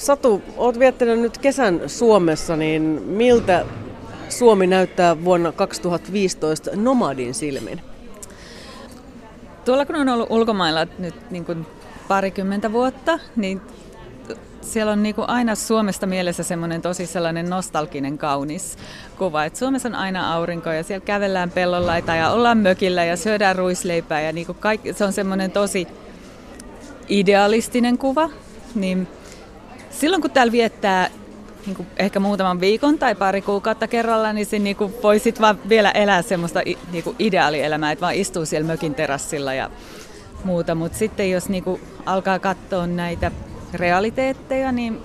Satu, olet viettänyt nyt kesän Suomessa, niin miltä Suomi näyttää vuonna 2015 nomadin silmin? Tuolla kun on ollut ulkomailla nyt niin kuin parikymmentä vuotta, niin siellä on niin kuin aina Suomesta mielessä semmoinen tosi sellainen nostalginen kaunis kuva. Et Suomessa on aina aurinko ja siellä kävellään pellonlaita ja ollaan mökillä ja syödään ruisleipää ja niin kuin kaikki, se on semmoinen tosi idealistinen kuva. Niin silloin kun täällä viettää niin kuin ehkä muutaman viikon tai pari kuukautta kerralla, niin, niin kuin voisit vaan vielä elää semmoista niin kuin ideaalielämää, että vaan istuu siellä mökin terassilla ja muuta. Mutta sitten jos niin kuin alkaa katsoa näitä realiteetteja, niin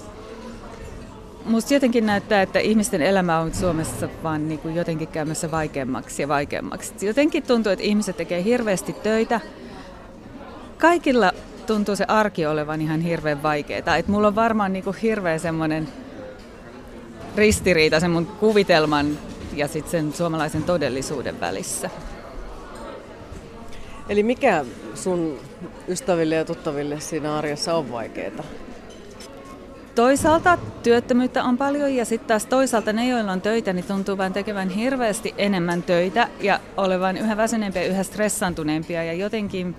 musta jotenkin näyttää, että ihmisten elämä on Suomessa vaan niin kuin jotenkin käymässä vaikeammaksi ja vaikeammaksi. Jotenkin tuntuu, että ihmiset tekee hirveästi töitä. Kaikilla tuntuu se arki olevan ihan hirveän vaikeaa. Et mulla on varmaan niin kuin hirveä semmoinen ristiriita sen mun kuvitelman ja sitten sen suomalaisen todellisuuden välissä. Eli mikä sun ystäville ja tuttaville siinä arjessa on vaikeaa? Toisaalta työttömyyttä on paljon ja sitten taas toisaalta ne, joilla on töitä, niin tuntuu vain tekevän hirveästi enemmän töitä ja olevan yhä väsyneempiä, yhä stressantuneempia ja jotenkin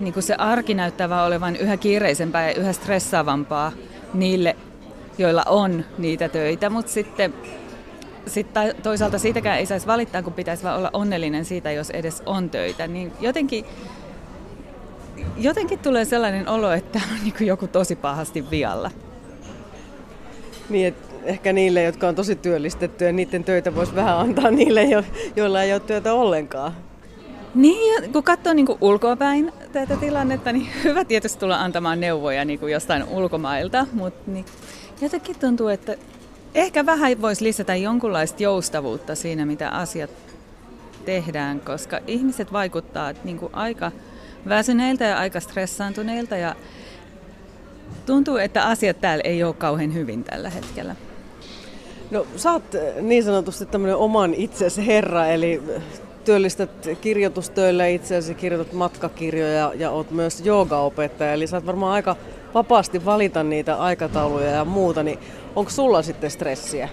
niin kuin se arki näyttää vaan olevan yhä kiireisempää ja yhä stressaavampaa niille, joilla on niitä töitä, mutta sitten sitten toisaalta siitäkään ei saisi valittaa, kun pitäisi vaan olla onnellinen siitä, jos edes on töitä. Niin jotenkin, jotenkin tulee sellainen olo, että on niin joku tosi pahasti vialla. Niin, että ehkä niille, jotka on tosi työllistettyjä, niiden töitä voisi vähän antaa niille, joilla ei ole työtä ollenkaan. Niin, kun katsoo niin ulkoapäin tätä tilannetta, niin hyvä tietysti tulla antamaan neuvoja niin kuin jostain ulkomailta, mutta niin, jotenkin tuntuu, että Ehkä vähän voisi lisätä jonkunlaista joustavuutta siinä, mitä asiat tehdään, koska ihmiset vaikuttaa niin kuin aika väsyneiltä ja aika stressaantuneilta ja tuntuu, että asiat täällä ei ole kauhean hyvin tällä hetkellä. No sä oot eh, niin sanotusti tämmöinen oman itsesi herra, eli työllistät kirjoitustöillä itseäsi, kirjoitat matkakirjoja ja oot myös joogaopettaja, eli saat varmaan aika vapaasti valita niitä aikatauluja ja muuta, niin onko sulla sitten stressiä?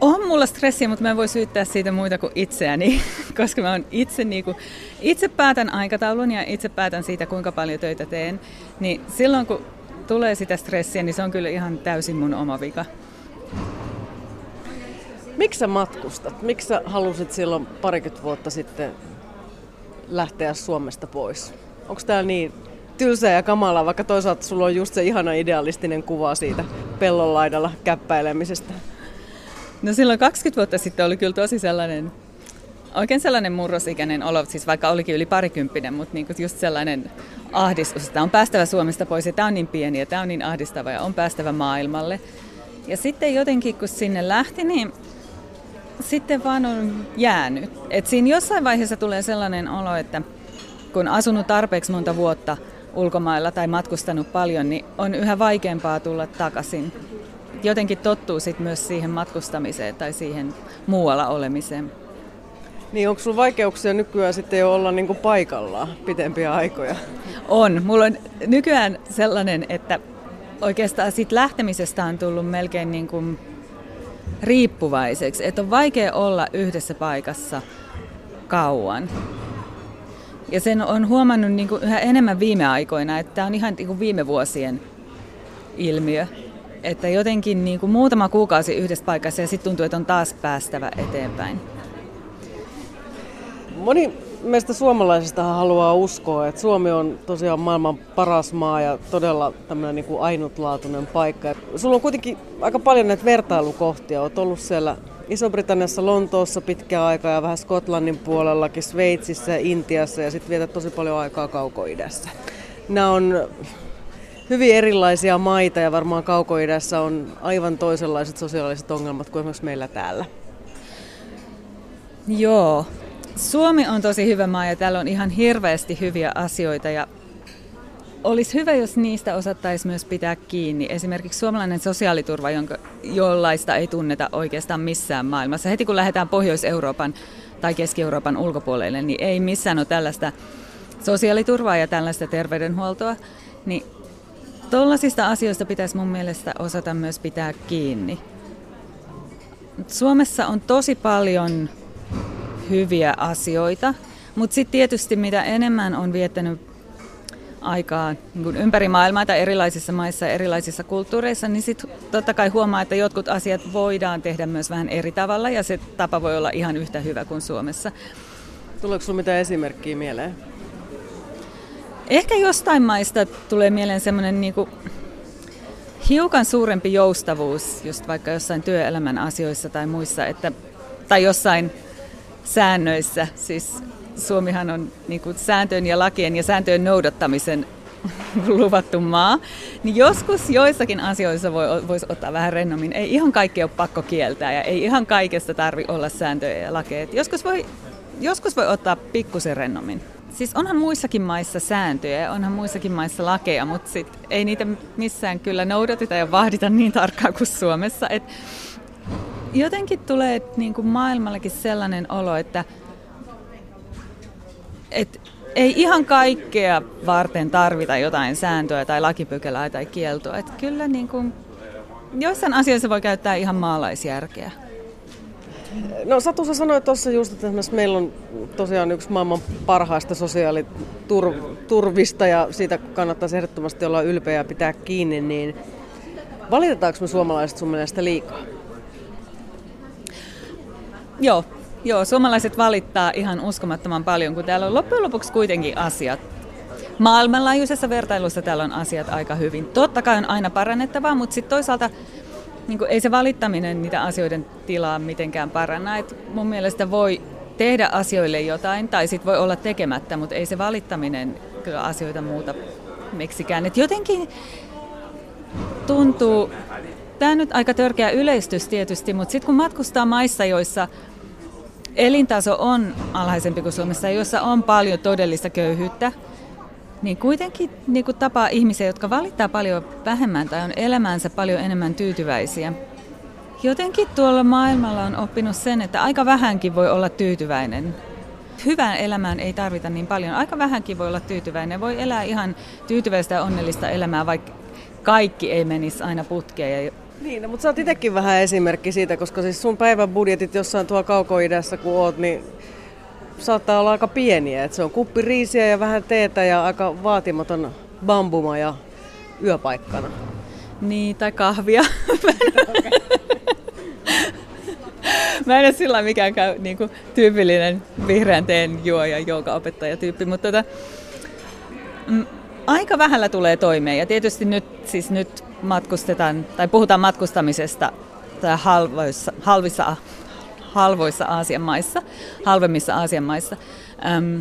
On mulla stressiä, mutta mä en voi syyttää siitä muita kuin itseäni, koska mä itse, niin kuin, itse päätän aikataulun ja itse päätän siitä, kuinka paljon töitä teen. Niin silloin kun tulee sitä stressiä, niin se on kyllä ihan täysin mun oma vika. Miksi sä matkustat? Miksi sä halusit silloin parikymmentä vuotta sitten lähteä Suomesta pois? Onko täällä niin tylsää ja kamalaa, vaikka toisaalta sulla on just se ihana idealistinen kuva siitä pellon laidalla käppäilemisestä? No silloin 20 vuotta sitten oli kyllä tosi sellainen, oikein sellainen murrosikäinen olo, siis vaikka olikin yli parikymppinen, mutta niinku just sellainen ahdistus, että on päästävä Suomesta pois ja tämä on niin pieni ja tämä on niin ahdistava ja on päästävä maailmalle. Ja sitten jotenkin kun sinne lähti, niin sitten vaan on jäänyt. Et siinä jossain vaiheessa tulee sellainen olo, että kun asunut tarpeeksi monta vuotta ulkomailla tai matkustanut paljon, niin on yhä vaikeampaa tulla takaisin. Jotenkin tottuu sit myös siihen matkustamiseen tai siihen muualla olemiseen. Niin, onko sinulla vaikeuksia nykyään sitten jo olla niinku paikallaan pitempiä aikoja? On. Mulla on nykyään sellainen, että oikeastaan siitä lähtemisestä on tullut melkein niin kuin riippuvaiseksi, että on vaikea olla yhdessä paikassa kauan. Ja sen on huomannut niin kuin yhä enemmän viime aikoina, että tämä on ihan niin kuin viime vuosien ilmiö. Että jotenkin niin kuin muutama kuukausi yhdessä paikassa ja sitten tuntuu, että on taas päästävä eteenpäin. Moni meistä suomalaisista haluaa uskoa, että Suomi on tosiaan maailman paras maa ja todella tämmöinen niin kuin ainutlaatuinen paikka. Sulla on kuitenkin aika paljon näitä vertailukohtia. Olet ollut siellä Iso-Britanniassa, Lontoossa pitkä aika ja vähän Skotlannin puolellakin, Sveitsissä Intiassa ja sitten vietät tosi paljon aikaa kaukoidässä. Nämä on hyvin erilaisia maita ja varmaan kaukoidässä on aivan toisenlaiset sosiaaliset ongelmat kuin esimerkiksi meillä täällä. Joo, Suomi on tosi hyvä maa ja täällä on ihan hirveästi hyviä asioita ja olisi hyvä, jos niistä osattaisi myös pitää kiinni. Esimerkiksi suomalainen sosiaaliturva, jonka, jollaista ei tunneta oikeastaan missään maailmassa. Heti kun lähdetään Pohjois-Euroopan tai Keski-Euroopan ulkopuolelle, niin ei missään ole tällaista sosiaaliturvaa ja tällaista terveydenhuoltoa. Niin Tuollaisista asioista pitäisi mun mielestä osata myös pitää kiinni. Suomessa on tosi paljon hyviä asioita, mutta sitten tietysti mitä enemmän on viettänyt aikaa niin ympäri maailmaa tai erilaisissa maissa ja erilaisissa kulttuureissa, niin sitten totta kai huomaa, että jotkut asiat voidaan tehdä myös vähän eri tavalla ja se tapa voi olla ihan yhtä hyvä kuin Suomessa. Tuleeko sinulla mitään esimerkkiä mieleen? Ehkä jostain maista tulee mieleen semmoinen niin hiukan suurempi joustavuus, just vaikka jossain työelämän asioissa tai muissa, että, tai jossain säännöissä. Siis Suomihan on niin kuin sääntöjen ja lakien ja sääntöjen noudattamisen luvattu maa, niin joskus joissakin asioissa voi, voisi ottaa vähän rennommin. Ei ihan kaikkea ole pakko kieltää ja ei ihan kaikesta tarvi olla sääntöjä ja lakeja. Joskus voi, joskus voi ottaa pikkusen rennommin. Siis onhan muissakin maissa sääntöjä onhan muissakin maissa lakeja, mutta sit ei niitä missään kyllä noudateta ja vahdita niin tarkkaan kuin Suomessa. Et jotenkin tulee niin kuin maailmallakin sellainen olo, että et ei ihan kaikkea varten tarvita jotain sääntöä tai lakipykälää tai kieltoa. Et kyllä niin kuin, joissain asioissa voi käyttää ihan maalaisjärkeä. No Satu, sä sanoit tuossa just, että meillä on tosiaan yksi maailman parhaista sosiaaliturvista ja siitä kannattaisi ehdottomasti olla ylpeä ja pitää kiinni, niin valitetaanko me suomalaiset sun mielestä liikaa? Joo, joo, suomalaiset valittaa ihan uskomattoman paljon, kun täällä on loppujen lopuksi kuitenkin asiat maailmanlaajuisessa vertailussa täällä on asiat aika hyvin. Totta kai on aina parannettavaa, mutta sitten toisaalta niin ei se valittaminen niitä asioiden tilaa mitenkään paranna. Et mun mielestä voi tehdä asioille jotain, tai sitten voi olla tekemättä, mutta ei se valittaminen kyllä asioita muuta miksikään. Et jotenkin tuntuu, tämä nyt aika törkeä yleistys tietysti, mutta sitten kun matkustaa maissa, joissa elintaso on alhaisempi kuin Suomessa, joissa on paljon todellista köyhyyttä, niin kuitenkin niin kuin tapaa ihmisiä, jotka valittaa paljon vähemmän tai on elämäänsä paljon enemmän tyytyväisiä. Jotenkin tuolla maailmalla on oppinut sen, että aika vähänkin voi olla tyytyväinen. Hyvään elämään ei tarvita niin paljon. Aika vähänkin voi olla tyytyväinen. Voi elää ihan tyytyväistä ja onnellista elämää, vaikka kaikki ei menisi aina putkeen. Niin, no, mutta sä oot itsekin vähän esimerkki siitä, koska siis sun päivän budjetit jossain tuolla kaukoidässä kun oot, niin saattaa olla aika pieniä. Että se on kuppi riisiä ja vähän teetä ja aika vaatimaton bambuma ja yöpaikkana. Niin, tai kahvia. Mä en ole sillä mikään niin kuin, tyypillinen vihreän teen juoja, joka opettaja tyyppi, mutta tota, mm, aika vähällä tulee toimeen. Ja tietysti nyt, siis nyt matkustetaan, tai puhutaan matkustamisesta tai halvoissa, halvissa halvoissa Aasian maissa, halvemmissa Aasian maissa. Ähm,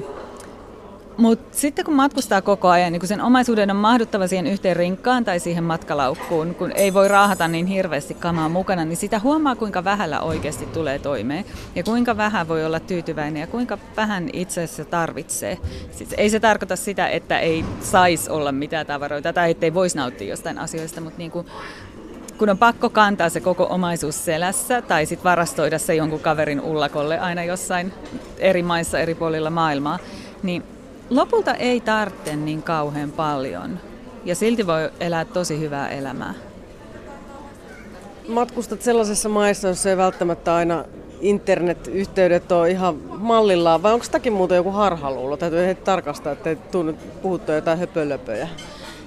mutta sitten kun matkustaa koko ajan, niin kun sen omaisuuden on mahduttava siihen yhteen rinkkaan tai siihen matkalaukkuun, kun ei voi raahata niin hirveästi kamaa mukana, niin sitä huomaa, kuinka vähällä oikeasti tulee toimeen ja kuinka vähän voi olla tyytyväinen ja kuinka vähän itse asiassa tarvitsee. Siis ei se tarkoita sitä, että ei saisi olla mitään tavaroita tai ettei voisi nauttia jostain asioista, mutta niin kuin kun on pakko kantaa se koko omaisuus selässä tai sitten varastoida se jonkun kaverin ullakolle aina jossain eri maissa eri puolilla maailmaa, niin lopulta ei tarvitse niin kauhean paljon ja silti voi elää tosi hyvää elämää. Matkustat sellaisessa maissa, jossa ei välttämättä aina internetyhteydet ole ihan mallillaan, vai onko sitäkin muuta joku harhaluulo? Täytyy heti tarkastaa, ettei tule puhuttua jotain höpölöpöjä.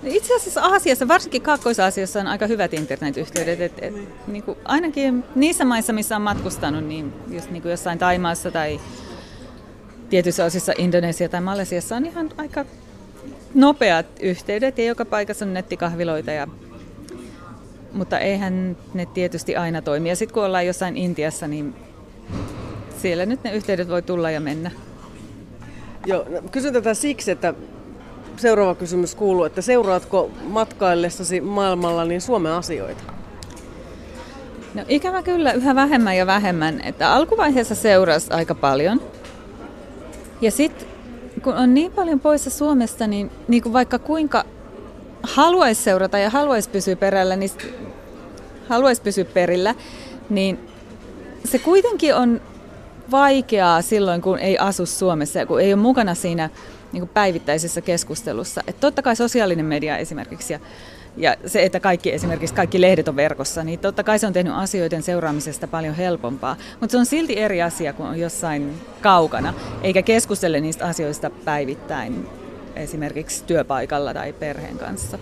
Itse asiassa Aasiassa, varsinkin Kaakkois-Aasiassa on aika hyvät internetyhteydet. Et, et, niin kuin ainakin niissä maissa, missä on matkustanut, niin just niin kuin jossain Taimaassa tai tietyissä osissa Indonesia tai Malesiassa on ihan aika nopeat yhteydet ja joka paikassa on nettikahviloita. Ja, mutta eihän ne tietysti aina toimi. Ja sitten kun ollaan jossain Intiassa, niin siellä nyt ne yhteydet voi tulla ja mennä. Joo, no, kysyn tätä siksi, että seuraava kysymys kuuluu, että seuraatko matkaillessasi maailmalla niin Suomen asioita? No ikävä kyllä yhä vähemmän ja vähemmän. Että alkuvaiheessa seurasi aika paljon. Ja sitten kun on niin paljon poissa Suomesta, niin, niin kuin vaikka kuinka haluaisi seurata ja haluaisi pysyä perällä, niin haluaisi pysyä perillä, niin se kuitenkin on vaikeaa silloin, kun ei asu Suomessa ja kun ei ole mukana siinä niin kuin päivittäisessä keskustelussa. Et totta kai sosiaalinen media esimerkiksi ja, ja se, että kaikki esimerkiksi kaikki lehdet on verkossa, niin totta kai se on tehnyt asioiden seuraamisesta paljon helpompaa. Mutta se on silti eri asia kuin on jossain kaukana, eikä keskustele niistä asioista päivittäin esimerkiksi työpaikalla tai perheen kanssa.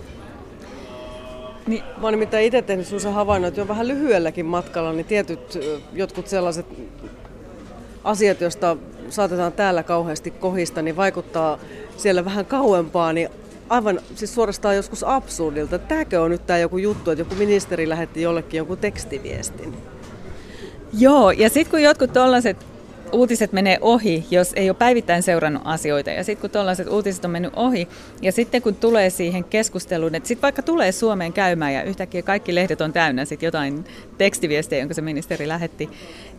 Niin. Mä oon nimittäin itse tehnyt sellaisen havainnon, että jo vähän lyhyelläkin matkalla, niin tietyt jotkut sellaiset asiat, joista saatetaan täällä kauheasti kohista, niin vaikuttaa siellä vähän kauempaa, niin aivan siis suorastaan joskus absurdilta. Tämäkö on nyt tämä joku juttu, että joku ministeri lähetti jollekin joku tekstiviestin? Joo, ja sitten kun jotkut tällaiset uutiset menee ohi, jos ei ole päivittäin seurannut asioita. Ja sitten kun tällaiset uutiset on mennyt ohi, ja sitten kun tulee siihen keskusteluun, että sitten vaikka tulee Suomeen käymään ja yhtäkkiä kaikki lehdet on täynnä sit jotain tekstiviestejä, jonka se ministeri lähetti,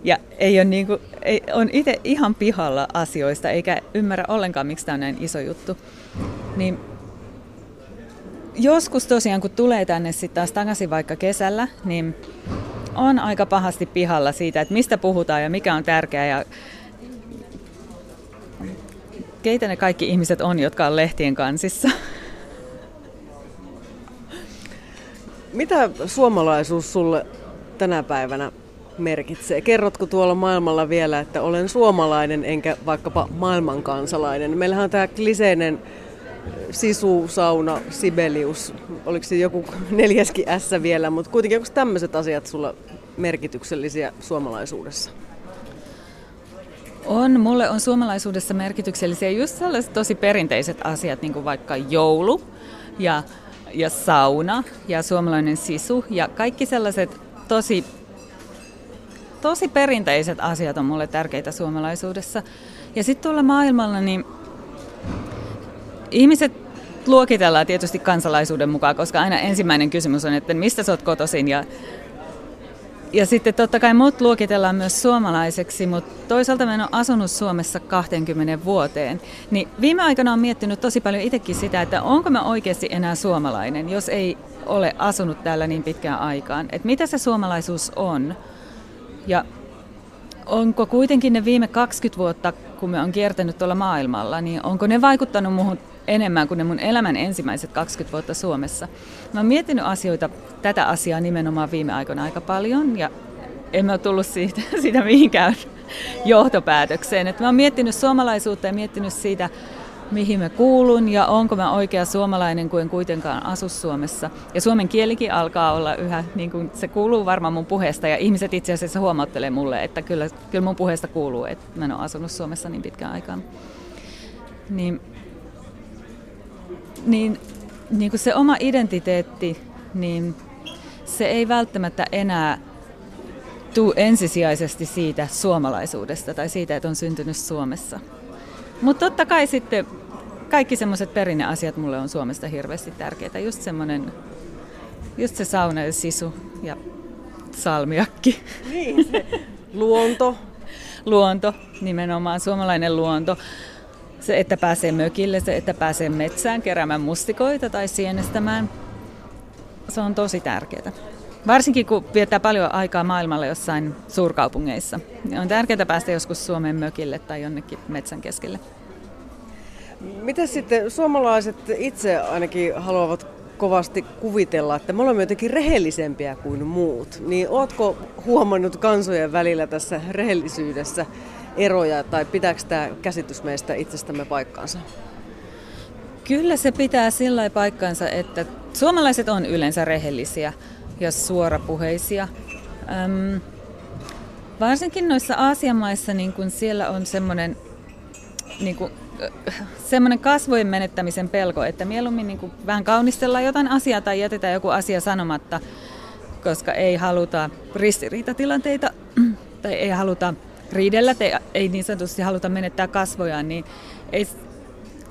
ja ei ole niin kuin, ei, on itse ihan pihalla asioista, eikä ymmärrä ollenkaan, miksi tämä on näin iso juttu, niin joskus tosiaan, kun tulee tänne sitten taas takaisin vaikka kesällä, niin on aika pahasti pihalla siitä, että mistä puhutaan ja mikä on tärkeää ja keitä ne kaikki ihmiset on, jotka on lehtien kansissa. Mitä suomalaisuus sulle tänä päivänä merkitsee? Kerrotko tuolla maailmalla vielä, että olen suomalainen enkä vaikkapa maailmankansalainen? Meillähän on tämä kliseinen Sisu, Sauna, Sibelius, oliko se joku neljäskin S vielä, mutta kuitenkin onko tämmöiset asiat sulla merkityksellisiä suomalaisuudessa? On, mulle on suomalaisuudessa merkityksellisiä just sellaiset tosi perinteiset asiat, niin kuin vaikka joulu ja, ja sauna ja suomalainen sisu ja kaikki sellaiset tosi, tosi perinteiset asiat on mulle tärkeitä suomalaisuudessa. Ja sitten tuolla maailmalla, niin Ihmiset luokitellaan tietysti kansalaisuuden mukaan, koska aina ensimmäinen kysymys on, että mistä sä oot kotoisin ja ja sitten totta kai mut luokitellaan myös suomalaiseksi, mutta toisaalta mä en ole asunut Suomessa 20 vuoteen. Niin viime aikana on miettinyt tosi paljon itsekin sitä, että onko mä oikeasti enää suomalainen, jos ei ole asunut täällä niin pitkään aikaan. Että mitä se suomalaisuus on? Ja onko kuitenkin ne viime 20 vuotta, kun me on kiertänyt tuolla maailmalla, niin onko ne vaikuttanut muuhun enemmän kuin ne mun elämän ensimmäiset 20 vuotta Suomessa. Mä oon miettinyt asioita, tätä asiaa nimenomaan viime aikoina aika paljon ja en mä tullut siitä, siitä mihinkään johtopäätökseen. Et mä oon miettinyt suomalaisuutta ja miettinyt siitä, mihin mä kuulun ja onko mä oikea suomalainen, kun en kuitenkaan asu Suomessa. Ja suomen kielikin alkaa olla yhä, niin kuin se kuuluu varmaan mun puheesta ja ihmiset itse asiassa huomauttelee mulle, että kyllä, kyllä mun puheesta kuuluu, että mä en ole asunut Suomessa niin pitkään aikaan. Niin niin, niin kuin se oma identiteetti, niin se ei välttämättä enää tuu ensisijaisesti siitä suomalaisuudesta tai siitä, että on syntynyt Suomessa. Mutta totta kai sitten kaikki semmoiset perinneasiat mulle on Suomesta hirveästi tärkeitä. Just semmoinen, just se sauna ja sisu ja salmiakki. Niin, se luonto. luonto, nimenomaan suomalainen luonto. Se, että pääsee mökille, se, että pääsee metsään keräämään mustikoita tai sienestämään, se on tosi tärkeää. Varsinkin kun viettää paljon aikaa maailmalla jossain suurkaupungeissa. Niin on tärkeää päästä joskus Suomen mökille tai jonnekin metsän keskelle. Miten sitten suomalaiset itse ainakin haluavat kovasti kuvitella, että me olemme jotenkin rehellisempiä kuin muut. Niin ootko huomannut kansojen välillä tässä rehellisyydessä eroja tai pitääkö tämä käsitys meistä itsestämme paikkaansa? Kyllä se pitää sillä paikkaansa, että suomalaiset on yleensä rehellisiä ja suorapuheisia. Öm, varsinkin noissa Aasian maissa niin kun siellä on semmoinen niin kun, semmoinen kasvojen menettämisen pelko, että mieluummin niin kuin vähän kaunistellaan jotain asiaa tai jätetään joku asia sanomatta, koska ei haluta ristiriitatilanteita tai ei haluta riidellä, te, ei niin sanotusti haluta menettää kasvojaan, niin ei,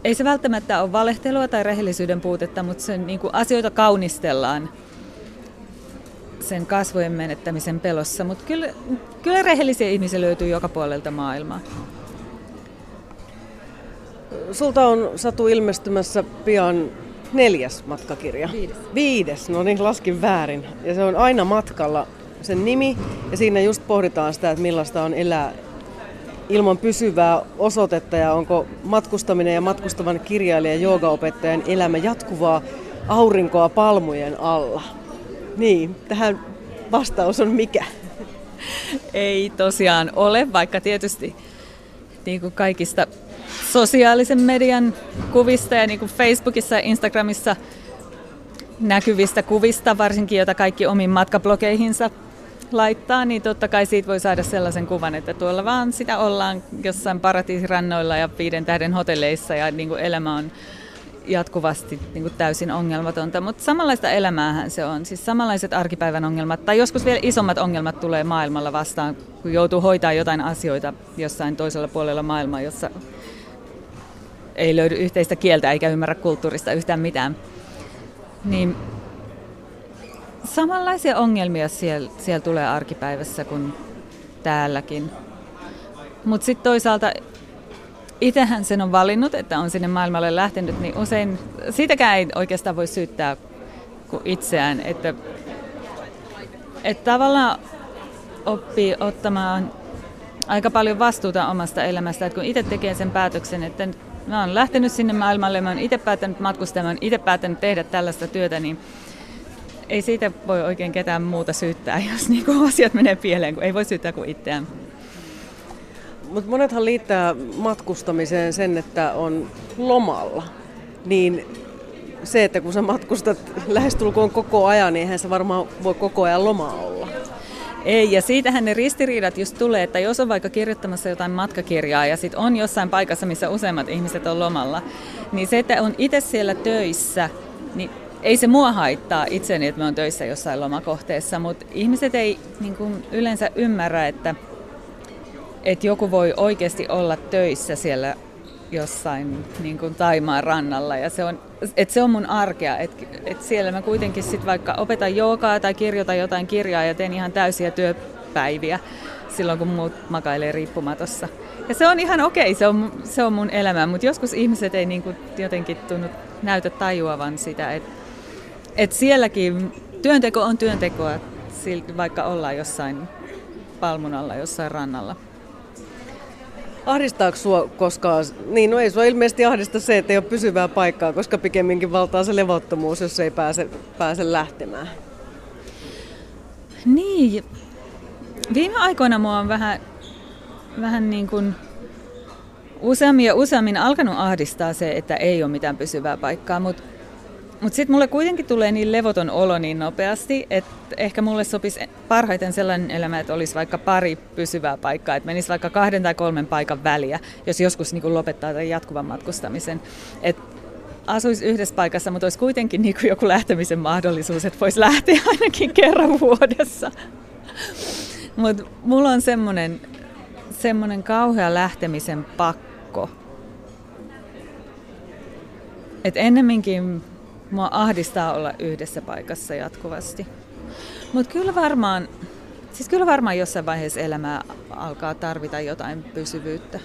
ei se välttämättä ole valehtelua tai rehellisyyden puutetta, mutta sen, niin kuin asioita kaunistellaan sen kasvojen menettämisen pelossa. Mutta kyllä, kyllä rehellisiä ihmisiä löytyy joka puolelta maailmaa. Sulta on Satu ilmestymässä pian neljäs matkakirja. Viides. Viides, no niin laskin väärin. Ja se on aina matkalla sen nimi ja siinä just pohditaan sitä, että millaista on elää ilman pysyvää osoitetta ja onko matkustaminen ja matkustavan kirjailijan ja joogaopettajan elämä jatkuvaa aurinkoa palmujen alla. Niin, tähän vastaus on mikä? Ei tosiaan ole, vaikka tietysti niin kuin kaikista sosiaalisen median kuvista ja niin kuin Facebookissa ja Instagramissa näkyvistä kuvista, varsinkin joita kaikki omiin matkablogeihinsa laittaa, niin totta kai siitä voi saada sellaisen kuvan, että tuolla vaan sitä ollaan jossain paratiisirannoilla ja viiden tähden hotelleissa ja niin kuin elämä on jatkuvasti niin kuin täysin ongelmatonta, mutta samanlaista elämäähän se on. Siis samanlaiset arkipäivän ongelmat, tai joskus vielä isommat ongelmat tulee maailmalla vastaan, kun joutuu hoitaa jotain asioita jossain toisella puolella maailmaa, jossa ei löydy yhteistä kieltä eikä ymmärrä kulttuurista yhtään mitään. Niin samanlaisia ongelmia siellä, siellä tulee arkipäivässä kuin täälläkin. Mutta sitten toisaalta itsehän sen on valinnut, että on sinne maailmalle lähtenyt, niin usein siitäkään ei oikeastaan voi syyttää kuin itseään. Että, että tavallaan oppii ottamaan aika paljon vastuuta omasta elämästä, että kun itse tekee sen päätöksen, että mä oon lähtenyt sinne maailmalle, mä oon itse päättänyt matkustaa, mä oon itse päättänyt tehdä tällaista työtä, niin ei siitä voi oikein ketään muuta syyttää, jos niinku asiat menee pieleen, kun ei voi syyttää kuin itseään. Mutta monethan liittää matkustamiseen sen, että on lomalla. Niin se, että kun sä matkustat lähestulkoon koko ajan, niin eihän se varmaan voi koko ajan loma olla. Ei, ja siitähän ne ristiriidat just tulee, että jos on vaikka kirjoittamassa jotain matkakirjaa ja sitten on jossain paikassa, missä useimmat ihmiset on lomalla, niin se, että on itse siellä töissä, niin ei se mua haittaa itseni, että me on töissä jossain lomakohteessa, mutta ihmiset ei niin kuin yleensä ymmärrä, että, että joku voi oikeasti olla töissä siellä jossain niin kuin Taimaan rannalla ja se on, että se on mun arkea, että, että siellä mä kuitenkin sit vaikka opetan joogaa tai kirjoitan jotain kirjaa ja teen ihan täysiä työpäiviä silloin kun muut makailee riippumatossa. Ja se on ihan okei, se on, se on mun elämä, mutta joskus ihmiset ei niin kuin jotenkin tunnu näytä tajuavan sitä, että, että sielläkin työnteko on työntekoa, vaikka ollaan jossain palmunalla, jossain rannalla. Ahdistaako sua koskaan, niin no ei sua ilmeisesti ahdista se, että ei ole pysyvää paikkaa, koska pikemminkin valtaa se levottomuus, jos ei pääse, pääse lähtemään. Niin, viime aikoina mua on vähän, vähän niin kuin useammin ja useammin alkanut ahdistaa se, että ei ole mitään pysyvää paikkaa, mutta mutta sitten mulle kuitenkin tulee niin levoton olo niin nopeasti, että ehkä mulle sopisi parhaiten sellainen elämä, että olisi vaikka pari pysyvää paikkaa, että menisi vaikka kahden tai kolmen paikan väliä, jos joskus niin lopettaa tämän jatkuvan matkustamisen. Että asuisi yhdessä paikassa, mutta olisi kuitenkin niin joku lähtemisen mahdollisuus, että voisi lähteä ainakin kerran vuodessa. Mutta mulla on semmoinen, semmoinen kauhea lähtemisen pakko. että ennemminkin Mua ahdistaa olla yhdessä paikassa jatkuvasti. Mutta kyllä varmaan, siis kyllä varmaan jossain vaiheessa elämää alkaa tarvita jotain pysyvyyttä.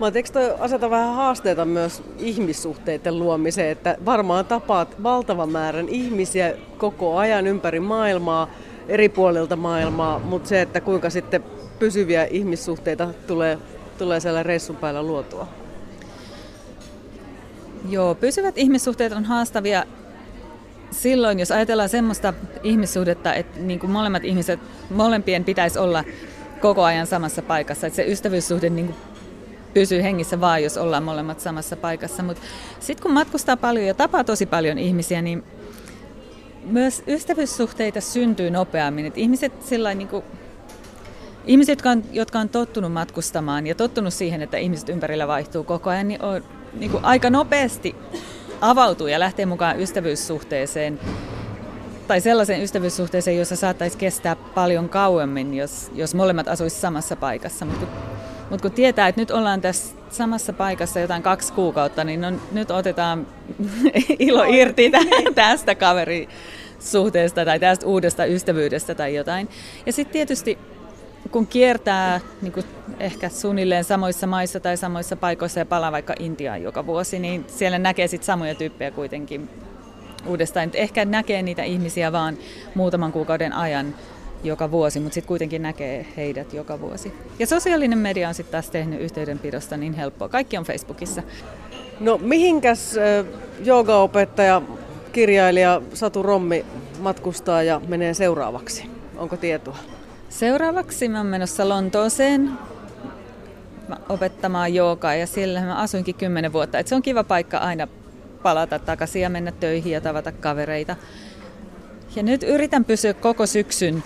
Mä eikö toi aseta vähän haasteita myös ihmissuhteiden luomiseen, että varmaan tapaat valtavan määrän ihmisiä koko ajan ympäri maailmaa, eri puolilta maailmaa, mutta se, että kuinka sitten pysyviä ihmissuhteita tulee, tulee siellä reissun päällä luotua. Joo, pysyvät ihmissuhteet on haastavia silloin, jos ajatellaan semmoista ihmissuhdetta, että niin kuin molemmat ihmiset, molempien pitäisi olla koko ajan samassa paikassa. Että se ystävyyssuhde niin kuin pysyy hengissä vaan, jos ollaan molemmat samassa paikassa. Mutta sitten kun matkustaa paljon ja tapaa tosi paljon ihmisiä, niin myös ystävyyssuhteita syntyy nopeammin. Et ihmiset sillä niin kuin, Ihmiset, jotka on, jotka on tottunut matkustamaan ja tottunut siihen, että ihmiset ympärillä vaihtuu koko ajan, niin on, niin kuin aika nopeasti avautuu ja lähtee mukaan ystävyyssuhteeseen tai sellaiseen ystävyyssuhteeseen, jossa saattaisi kestää paljon kauemmin, jos, jos molemmat asuisivat samassa paikassa. Mutta kun, mut kun tietää, että nyt ollaan tässä samassa paikassa jotain kaksi kuukautta, niin no, nyt otetaan ilo irti tästä kaverisuhteesta tai tästä uudesta ystävyydestä tai jotain. Ja sitten tietysti kun kiertää niin kuin ehkä suunnilleen samoissa maissa tai samoissa paikoissa ja palaa vaikka Intiaan joka vuosi, niin siellä näkee sitten samoja tyyppejä kuitenkin uudestaan. Ehkä näkee niitä ihmisiä vaan muutaman kuukauden ajan joka vuosi, mutta sitten kuitenkin näkee heidät joka vuosi. Ja sosiaalinen media on sitten taas tehnyt yhteydenpidosta niin helppoa. Kaikki on Facebookissa. No mihinkäs joogaopettaja kirjailija Satu Rommi matkustaa ja menee seuraavaksi. Onko tietoa? Seuraavaksi mä oon menossa Lontooseen opettamaan joogaa ja siellä mä asuinkin kymmenen vuotta. Et se on kiva paikka aina palata takaisin ja mennä töihin ja tavata kavereita. Ja nyt yritän pysyä koko syksyn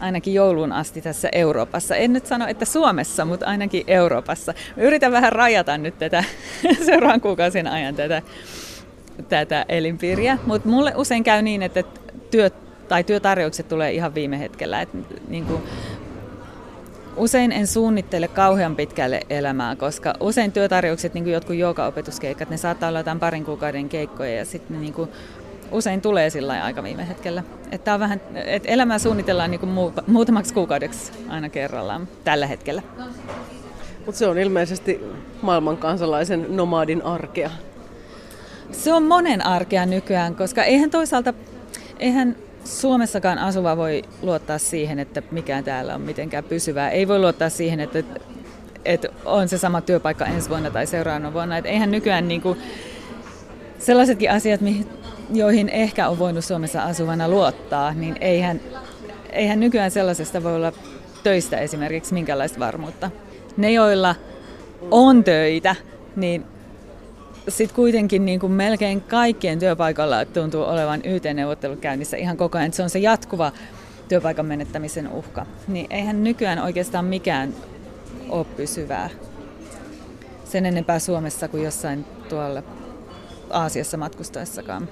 ainakin jouluun asti tässä Euroopassa. En nyt sano, että Suomessa, mutta ainakin Euroopassa. Mä yritän vähän rajata nyt tätä seuraavan kuukausien ajan tätä, tätä elinpiiriä, mutta mulle usein käy niin, että työt tai työtarjoukset tulee ihan viime hetkellä. Et, niin kuin, usein en suunnittele kauhean pitkälle elämää, koska usein työtarjoukset, niin kuin jotkut joogaopetuskeikat, ne saattaa olla jotain parin kuukauden keikkoja ja sitten niin kuin, usein tulee sillä aika viime hetkellä. Että on vähän, että elämää suunnitellaan niin kuin muu, muutamaksi kuukaudeksi aina kerrallaan tällä hetkellä. Mutta se on ilmeisesti maailman kansalaisen nomadin arkea. Se on monen arkea nykyään, koska eihän toisaalta, eihän Suomessakaan asuva voi luottaa siihen, että mikään täällä on mitenkään pysyvää. Ei voi luottaa siihen, että, että on se sama työpaikka ensi vuonna tai seuraavana vuonna. Että eihän nykyään niin kuin sellaisetkin asiat, joihin ehkä on voinut Suomessa asuvana luottaa, niin eihän, eihän nykyään sellaisesta voi olla töistä esimerkiksi minkälaista varmuutta. Ne, joilla on töitä, niin sitten kuitenkin niin kuin melkein kaikkien työpaikalla tuntuu olevan YT-neuvottelut käynnissä ihan koko ajan. Se on se jatkuva työpaikan menettämisen uhka. Niin eihän nykyään oikeastaan mikään ole pysyvää. Sen enempää Suomessa kuin jossain tuolla Aasiassa matkustaessakaan.